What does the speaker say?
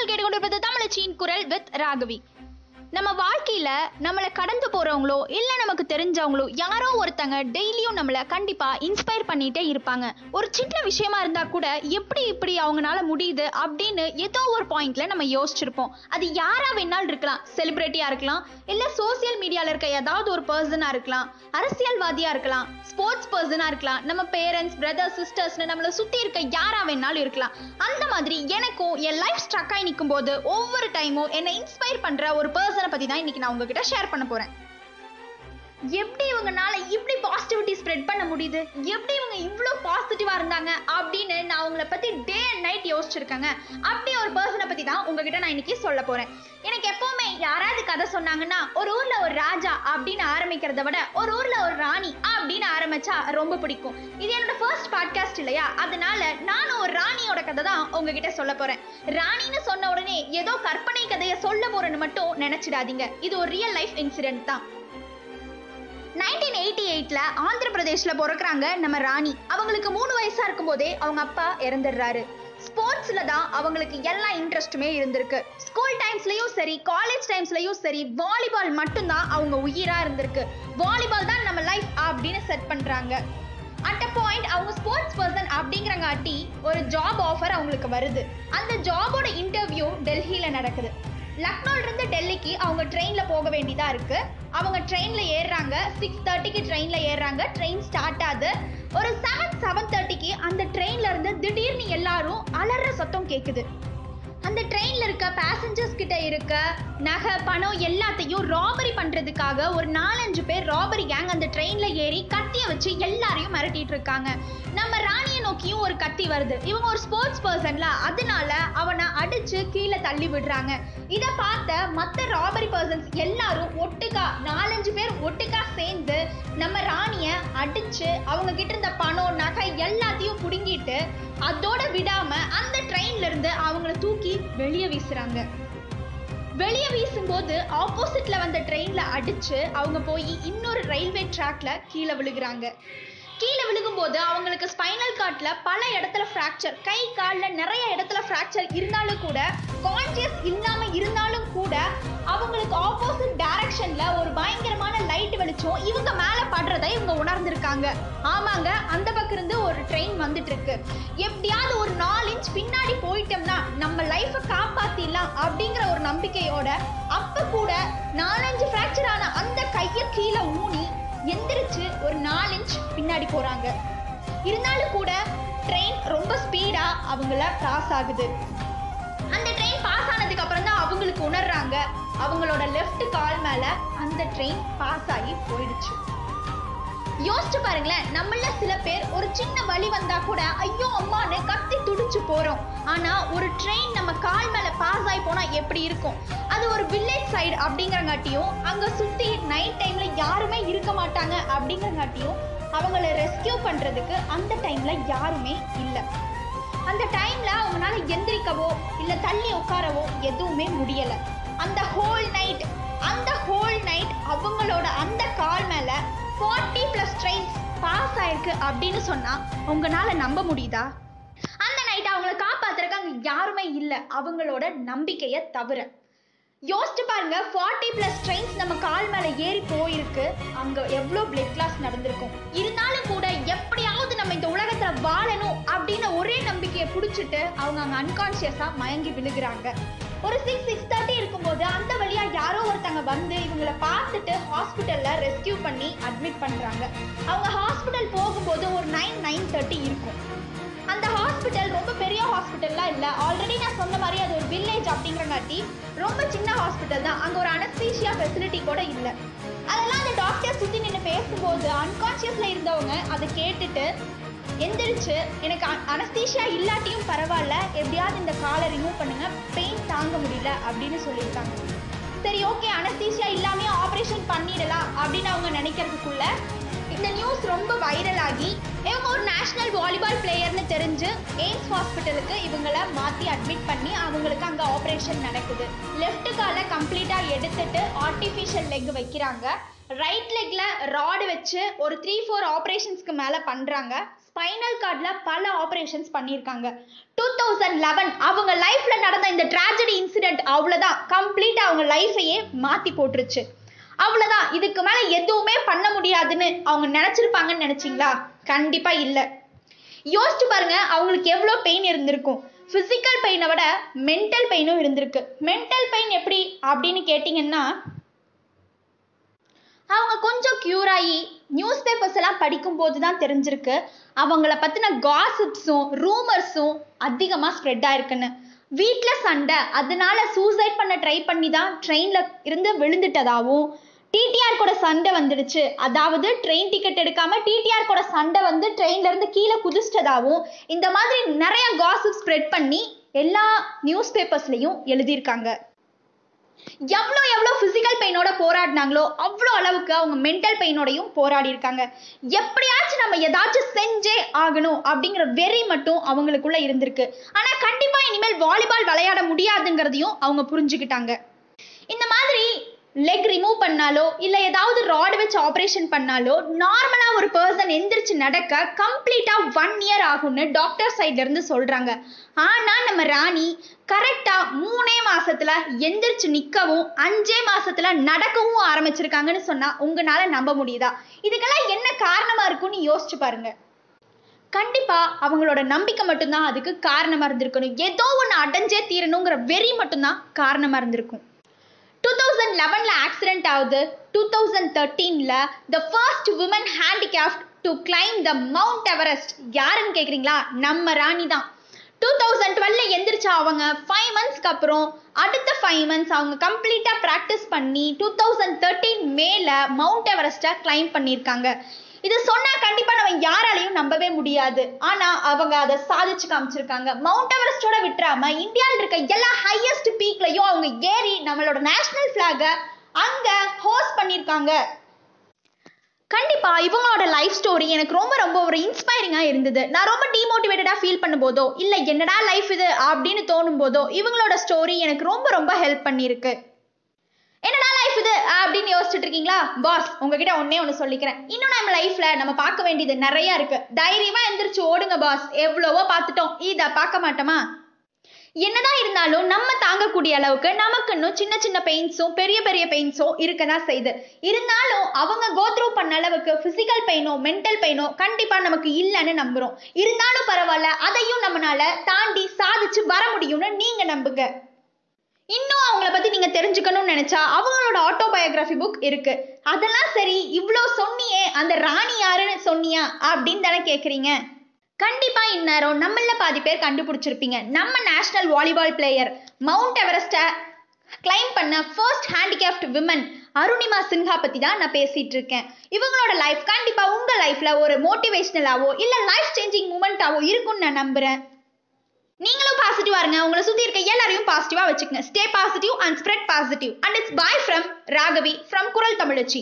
நீங்கள் கேட்டுக்கொண்டிருப்பது தமிழச்சியின் குரல் வித் ராகவி. நம்ம வாழ்க்கையில நம்மளை கடந்து போறவங்களோ இல்ல நமக்கு தெரிஞ்சவங்களோ யாரோ ஒருத்தங்க டெய்லியும் நம்மளை கண்டிப்பா இன்ஸ்பயர் பண்ணிட்டே இருப்பாங்க. ஒரு சின்ன விஷயமா இருந்தா கூட எப்படி இப்படி அவங்களால முடியுது அப்படின்னு ஏதோ ஒரு பாயிண்ட்ல நம்ம யோசிச்சிருப்போம். அது யாரா வேணாலும் இருக்கலாம். செலிபிரிட்டியா இருக்கலாம். இல்ல சோசியல் மீடியால இருக்க ஏதாவது ஒரு பர்சனா இருக்கலாம். அரசியல்வாதியா இருக்கலாம். ஸ்போர்ட்ஸ் பர்சனா இருக்கலாம். நம்ம பேரண்ட்ஸ் பிரதர்ஸ் சிஸ்டர்ஸ்னு நம்மளை சுத்தி இருக்க யாரா வேணாலும் இருக்கலாம். அந்த மாதிரி எனக்கும் என் லைஃப் ஸ்ட்ரக் ஆகி நிற்கும் போது ஒவ்வொரு டைமும் என்னை இன்ஸ்பயர் பண்ற ஒரு பர்சன் பத்தி தான் இன்னைக்கு நான் உங்ககிட்ட ஷேர் பண்ண போறேன். எப்படி இவங்கனால இப்படி பாசிட்டிவிட்டி ஸ்ப்ரெட் பண்ண முடியுது? எப்படி இவங்க இவ்வளோ பாசிட்டிவா இருந்தாங்க? அப்படின்னு நான் அவங்கள பத்தி டே அண்ட் நைட் யோசிச்சிருக்கேங்க. அப்படி ஒரு பர்சனை பத்தி தான் உங்ககிட்ட நான் இன்னைக்கு சொல்ல போறேன். எனக்கு எப்பவுமே யாராவது கதை சொன்னாங்கன்னா ஒரு ஊர்ல ஒரு ராஜா அப்படின்னு ஆரம்பிக்கிறத விட ஒரு ஊர்ல ஒரு ராணி அப்படின்னு ஆரம்பிச்சா ரொம்ப பிடிக்கும். இது என்னோட ஃபர்ஸ்ட் பாட்காஸ்ட் இல்லையா? அதனால நானும் ஒரு ராணியோட கதை தான் உங்ககிட்ட சொல்ல போறேன். ராணின்னு சொன்ன உடனே ஏதோ கற்பனை கதையை சொல்ல போறேன்னு மட்டும் நினைச்சிடாதீங்க. இது ஒரு ரியல் லைஃப் இன்சிடென்ட் தான். நைன்டீன் எயிட்டி எயிட்ல ஆந்திர பிரதேஷ்ல பிறக்குறாங்க நம்ம ராணி. அவங்களுக்கு மூணு வயசா இருக்கும் போதே அவங்க அப்பா இறந்துடுறாரு. ஸ்போர்ட்ஸ்ல தான் அவங்களுக்கு எல்லா இன்ட்ரெஸ்ட்டுமே இருந்திருக்கு. ஸ்கூல் டைம்ஸ்லயும் சரி காலேஜ் டைம்ஸ்லயும் சரி வாலிபால் மட்டும்தான் அவங்க உயிரா இருந்திருக்கு. வாலிபால் தான் நம்ம லைஃப் அப்படின்னு செட் பண்றாங்க. அட் அ பாயிண்ட் அவங்க ஸ்போர்ட்ஸ் பர்சன் அப்படிங்கிறங்காட்டி ஒரு ஜாப் ஆஃபர் அவங்களுக்கு வருது. அந்த ஜாபோட இன்டர்வியூ டெல்லியில நடக்குது. லக்னோல இருந்து டெல்லிக்கு அவங்க ட்ரெயினில் போக வேண்டியதாக இருக்குது அவங்க ட்ரெயினில் ஏறுறாங்க. சிக்ஸ் தேர்ட்டிக்கு ட்ரெயினில் ஏறுறாங்க. ட்ரெயின் ஸ்டார்ட் ஆகுது. ஒரு செவன் செவன் தேர்ட்டிக்கு அந்த ட்ரெயின்ல இருந்து திடீர்னு எல்லாரும் அலற சத்தம் கேட்குது அந்த ட்ரெயின்ல இருக்க பேசஞ்சர்ஸ் கிட்ட இருக்க நகை பணம் எல்லாத்தையும் ராபரி பண்றதுக்காக ஒரு நாலஞ்சு பேர் ராபரி கேங் அந்த ட்ரெயின்ல ஏறி கத்திய வச்சு எல்லாரையும் மிரட்டிட்டு இருக்காங்க. நம்ம ராணியை நோக்கியும் ஒரு கத்தி வருது. இவங்க ஒரு ஸ்போர்ட்ஸ் பர்சன்ல அதனால அவனை அடிச்சு கீழே தள்ளி விடுறாங்க. இதை பார்த்த மற்ற ராபரி பர்சன்ஸ் எல்லாரும் ஒட்டுக்கா நாலஞ்சு பேர் ஒட்டுக்கா சேர்ந்து நம்ம ராணிய அடிச்சு அவங்க கிட்ட இருந்த பணம் நகை எல்லாத்தையும் புடுங்கிட்டு அதோட விடாம அந்த ட்ரெயின்ல இருந்து அவங்கள தூக்கி வெளியே வீசுறாங்க. வெளியே வீசும்போது ஆப்போசிட்ல வந்த ட்ரெயின்ல அடிச்சு அவங்க போய் இன்னொரு ரயில்வே ட்ராக்ல கீழே விழுகிறாங்க. கீழே விழுகும்போது அவங்களுக்கு ஸ்பைனல் கார்ட்ல பல இடத்துல ஃப்ராக்சர் கை காலில் நிறைய இடத்துல ஃப்ராக்சர் இருந்தாலும் கூட கான்சியஸ் இல்லாம இருந்தாலும் கூட அவங்களுக்கு ஆப்போசிட் டைரக்ஷன்ல ஒரு பயங்கரமான லைட் வெளிச்சம் இவங்க மேல படுறதை இவங்க உணர்ந்திருக்காங்க. ஆமாங்க அந்த பக்கம் இருந்து ஒரு ட்ரெயின் வந்துட்டு இருக்கு எப்படியாவது ஒரு நாலு இன்ச் பின்னாடி போயிட்டோம்னா நம்ம லைஃபை காப்பாத்திடலாம் அப்படிங்கிற ஒரு நம்பிக்கையோட அப்ப கூட நாலஞ்சு ஃப்ராக்சர் ஆன அந்த கையை கீழே ஊனி எந்திரிச்சு ஒரு நாலு இன்ச் பின்னாடி போறாங்க. இருந்தாலும் கூட ட்ரெயின் ரொம்ப ஸ்பீடா அவங்கள கிராஸ் ஆகுது. அவங்களுக்கு உணர்றாங்க அவங்களோட லெஃப்ட் கால் மேல அந்த ட்ரெயின் பாஸ் ஆகி போயிடுச்சு. யோசிச்சு பாருங்களேன் நம்மள சில பேர் ஒரு சின்ன வழி வந்தா கூட ஐயோ அம்மான்னு கத்தி துடிச்சு போறோம். ஆனா ஒரு ட்ரெயின் நம்ம கால் மேல பாஸ் ஆகி போனா எப்படி இருக்கும்? அது ஒரு வில்லேஜ் சைடு அப்படிங்கிறங்காட்டியும் அங்க சுத்தி நைட் டைம்ல யாருமே இருக்க மாட்டாங்க அப்படிங்கிறங்காட்டியும் அவங்கள ரெஸ்கியூ பண்றதுக்கு அந்த டைம்ல யாருமே இல்லை. அந்த டைம்ல அவங்களால எந்திரிக்கவோ இல்ல தள்ளி உட்காரவோ எதுவுமே முடியல. அந்த ஹோல் நைட் அந்த ஹோல் நைட் அவங்களோட அந்த கால் மேல ஃபார்ட்டி பிளஸ் ட்ரெயின்ஸ் பாஸ் ஆயிருக்கு அப்படின்னு சொன்னா உங்களால நம்ப முடியுதா? அந்த நைட் அவங்கள காப்பாத்துறதுக்கு அங்க யாருமே இல்லை. அவங்களோட நம்பிக்கையை தவிர. யோசிச்சு பாருங்க ஃபார்ட்டி பிளஸ் ட்ரெயின்ஸ் நம்ம கால் மேல ஏறி போயிருக்கு. அங்க எவ்வளோ பிளட் கிளாஸ் நடந்திருக்கும். இருந்தாலும் கூட எப்படியாவது நம்ம இந்த உலகத்துல வாழ ஒரே பிடிச்சிட்டு அவங்க அங்க அன்கான்சியஸா மயங்கி விழுகிறாங்க. ஒரு சிக்ஸ் சிக்ஸ் தேர்ட்டி இருக்கும்போது அந்த வழியா யாரோ ஒருத்தங்க வந்து இவங்களை பார்த்துட்டு ஹாஸ்பிட்டல்ல ரெஸ்கியூ பண்ணி அட்மிட் பண்றாங்க. அவங்க ஹாஸ்பிட்டல் போகும்போது ஒரு நைன் நைன் தேர்ட்டி இருக்கும். அந்த ஹாஸ்பிட்டல் ரொம்ப பெரிய ஹாஸ்பிட்டல்லாம் இல்லை. ஆல்ரெடி நான் சொன்ன மாதிரி அது ஒரு வில்லேஜ் அப்படிங்கிறங்காட்டி ரொம்ப சின்ன ஹாஸ்பிட்டல் தான். அங்கே ஒரு அனஸ்தீஷியா ஃபெசிலிட்டி கூட இல்லை. அதெல்லாம் அந்த டாக்டர் சுற்றி நின்று பேசும்போது அன்கான்ஷியஸில் இருந்தவங்க அதை கேட்டுட்டு எந்திரிச்சு எனக்கு அனஸ்தீஷியா இல்லாட்டியும் பரவாயில்ல. எப்படியாவது இந்த காலை ரிமூவ் பண்ணுங்க. பெயின் தாங்க முடியல அப்படின்னு சொல்லியிருக்காங்க. சரி ஓகே அனஸ்தீஷியா இல்லாமே ஆப்ரேஷன் பண்ணிடலாம் அப்படின்னு அவங்க நினைக்கிறதுக்குள்ள இந்த நியூஸ் ரொம்ப வைரல் ஆகி இவங்க ஒரு நேஷனல் வாலிபால் பிளேயர்னு தெரிஞ்சு எய்ம்ஸ் ஹாஸ்பிட்டலுக்கு இவங்களை மாற்றி அட்மிட் பண்ணி அவங்களுக்கு அங்கே ஆப்ரேஷன் நடக்குது. லெஃப்ட் காலை கம்ப்ளீட்டாக எடுத்துட்டு ஆர்டிஃபிஷியல் லெக் வைக்கிறாங்க. ரைட் லெக்கில் ராடு வச்சு ஒரு த்ரீ ஃபோர் ஆப்ரேஷன்ஸ்க்கு மேலே பண்ணுறாங்க ஸ்பைனல் கார்டில் பல ஆப்ரேஷன்ஸ் பண்ணியிருக்காங்க. டூ தௌசண்ட் லெவன் அவங்க லைஃப்பில் நடந்த இந்த ட்ராஜடி இன்சிடென்ட் அவ்வளோதான் கம்ப்ளீட்டாக அவங்க லைஃபையே மாற்றி போட்டுருச்சு. அவ்வளோதான் இதுக்கு மேலே எதுவுமே பண்ண முடியாதுன்னு அவங்க நினச்சிருப்பாங்கன்னு நினச்சிங்களா? கண்டிப்பாக இல்லை. யோசிச்சு பாருங்க அவங்களுக்கு எவ்வளோ பெயின் இருந்திருக்கும். ஃபிசிக்கல் பெயினை விட மென்டல் பெயினும் இருந்திருக்கு. மென்டல் பெயின் எப்படி அப்படின்னு கேட்டிங்கன்னா அவங்க கொஞ்சம் க்யூர் ஆகி நியூஸ் பேப்பர்ஸ் எல்லாம் படிக்கும்போது தான் தெரிஞ்சிருக்கு. அவங்கள பற்றின காசிப்ஸும் ரூமர்ஸும் அதிகமாக ஸ்ப்ரெட் ஆயிருக்குன்னு. வீட்டில் சண்டை அதனால சூசைட் பண்ண ட்ரை பண்ணி தான் ட்ரெயினில் இருந்து விழுந்துட்டதாகவும் டிடிஆர் கூட சண்டை வந்துடுச்சு. அதாவது ட்ரெயின் டிக்கெட் எடுக்காம டிடிஆர் கூட சண்டை வந்து ட்ரெயின்ல இருந்து கீழே குதிச்சிட்டதாகவும் இந்த மாதிரி நிறைய காசிப் ஸ்ப்ரெட் பண்ணி எல்லா நியூஸ் பேப்பர்ஸ்லையும் எழுதியிருக்காங்க. எவ்வளோ எவ்வளோ ஃபிசிக்கல் பெயினோட போராடினாங்களோ அவ்வளோ அளவுக்கு அவங்க மென்டல் பெயினோடையும் போராடி இருக்காங்க. எப்படியாச்சும் நம்ம ஏதாச்சும் செஞ்சே ஆகணும் அப்படிங்கிற வெறி மட்டும் அவங்களுக்குள்ள இருந்திருக்கு. ஆனா கண்டிப்பா இனிமேல் வாலிபால் விளையாட முடியாதுங்கிறதையும் அவங்க புரிஞ்சுக்கிட்டாங்க. இந்த மாதிரி லெக் ரிமூவ் பண்ணாலோ இல்லை ஏதாவது ராட் வச்சு ஆப்ரேஷன் பண்ணாலோ நார்மலாக ஒரு பர்சன் எந்திரிச்சு நடக்க கம்ப்ளீட்டாக ஒன் இயர் ஆகும்னு டாக்டர் சைட்லேருந்து சொல்கிறாங்க ஆனால் நம்ம ராணி கரெக்டாக மூணே மாதத்தில் எந்திரிச்சு நிற்கவும் அஞ்சே மாதத்தில் நடக்கவும் ஆரம்பிச்சிருக்காங்கன்னு சொன்னால் உங்களால் நம்ப முடியுதா? இதுக்கெல்லாம் என்ன காரணமாக இருக்கும்னு யோசிச்சு பாருங்கள் கண்டிப்பாக அவங்களோட நம்பிக்கை மட்டும்தான் அதுக்கு காரணமாக இருந்திருக்கணும். ஏதோ ஒன்று அடைஞ்சே தீரணுங்கிற வெறி மட்டும்தான் காரணமாக இருந்திருக்கும். டூ தௌசண்ட் லெவனில் ஆக்சிடென்ட் ஆகுது. Two thousand தேர்ட்டீனில் the first woman handicapped to claim the Mount Everest யாருன்னு கேட்குறீங்களா நம்ம ராணி தான் டூ தௌசண்ட் டுவெல்ல எந்திரிச்சா அவங்க ஃபைவ் மந்த்ஸ்க்கு அப்புறம் அடுத்த ஃபைவ் மந்த்ஸ் அவங்க கம்ப்ளீட்டாக ப்ராக்டிஸ் பண்ணி டூ தௌசண்ட் தேர்ட்டீன் மேலே மவுண்ட் எவரெஸ்ட்டை கிளைம் பண்ணியிருக்காங்க. இது சொன்னா கண்டிப்பா நம்ம யாராலையும் நம்பவே முடியாது. ஆனா அவங்க அதை சாதிச்சு காமிச்சிருக்காங்க. மவுண்ட் எவரெஸ்டோட விட்டுறாம இந்தியாவில் இருக்க எல்லா ஹையஸ்ட் பீக்லயும் அவங்க ஏறி நம்மளோட நேஷனல் பிளாக அங்க ஹோஸ்ட் பண்ணியிருக்காங்க. கண்டிப்பா இவங்களோட லைஃப் ஸ்டோரி எனக்கு ரொம்ப ரொம்ப ஒரு இன்ஸ்பைரிங்கா இருந்தது. நான் ரொம்ப டிமோட்டிவேட்டடா ஃபீல் பண்ணும்போதோ இல்ல என்னடா லைஃப் இது அப்படின்னு தோணும் போதோ இவங்களோட ஸ்டோரி எனக்கு ரொம்ப ரொம்ப ஹெல்ப் பண்ணியிருக்கு. என்னடா லைஃப் இது? அப்படின்னு யோசிச்சுட்டு இருக்கீங்களா பாஸ் உங்ககிட்ட ஒன்னே ஒன்று சொல்லிக்கிறேன். இன்னும் நம்ம லைஃப்ல நம்ம பார்க்க வேண்டியது நிறைய இருக்கு. தைரியமா எந்திரிச்சு ஓடுங்க பாஸ் எவ்வளவோ பார்த்துட்டோம். இதை பார்க்க மாட்டோமா? என்னதான் இருந்தாலும் நம்ம தாங்கக்கூடிய அளவுக்கு நமக்கு இன்னும் சின்ன சின்ன பெயின்ஸும் பெரிய பெரிய பெயின்ஸும் இருக்க தான் செய்யுது இருந்தாலும் அவங்க கோத்ரூ பண்ண அளவுக்கு பிசிக்கல் பெயினோ மென்டல் பெயினோ கண்டிப்பா நமக்கு இல்லைன்னு நம்புறோம். இருந்தாலும் பரவாயில்ல அதையும் நம்மளால தாண்டி சாதிச்சு வர முடியும்னு நீங்க நம்புங்க. இன்னும் அவங்கள பத்தி நீங்க தெரிஞ்சுக்கணும்னு நினைச்சா அவங்களோட ஆட்டோபயோகிராஃபி புக் இருக்கு. அதெல்லாம் சரி இவ்வளோ சொன்னியே அந்த ராணி யாருன்னு சொன்னியா அப்படின்னு தானே கேக்குறீங்க. கண்டிப்பா இந்நேரம் நம்மள பாதி பேர் கண்டுபிடிச்சிருப்பீங்க. நம்ம நேஷனல் வாலிபால் பிளேயர் மவுண்ட் எவரெஸ்ட்டை கிளைம் பண்ண first handicapped women Arunima Sinha பத்தி தான் நான் பேசிட்டு இருக்கேன். இவங்களோட லைஃப் கண்டிப்பா உங்க லைஃப்ல ஒரு மோட்டிவேஷனலாவோ இல்ல லைஃப் சேஞ்சிங் மூமெண்டாவோ இருக்கும்னு நான் நம்புறேன். நீங்களும் பாசிட்டிவா இருங்க. உங்களை சுத்தி இருக்க எல்லாரையும் பாசிட்டிவா வச்சுக்கங்க. Stay positive and spread positive and it's bye from Raghavi from Kural Tamizhachi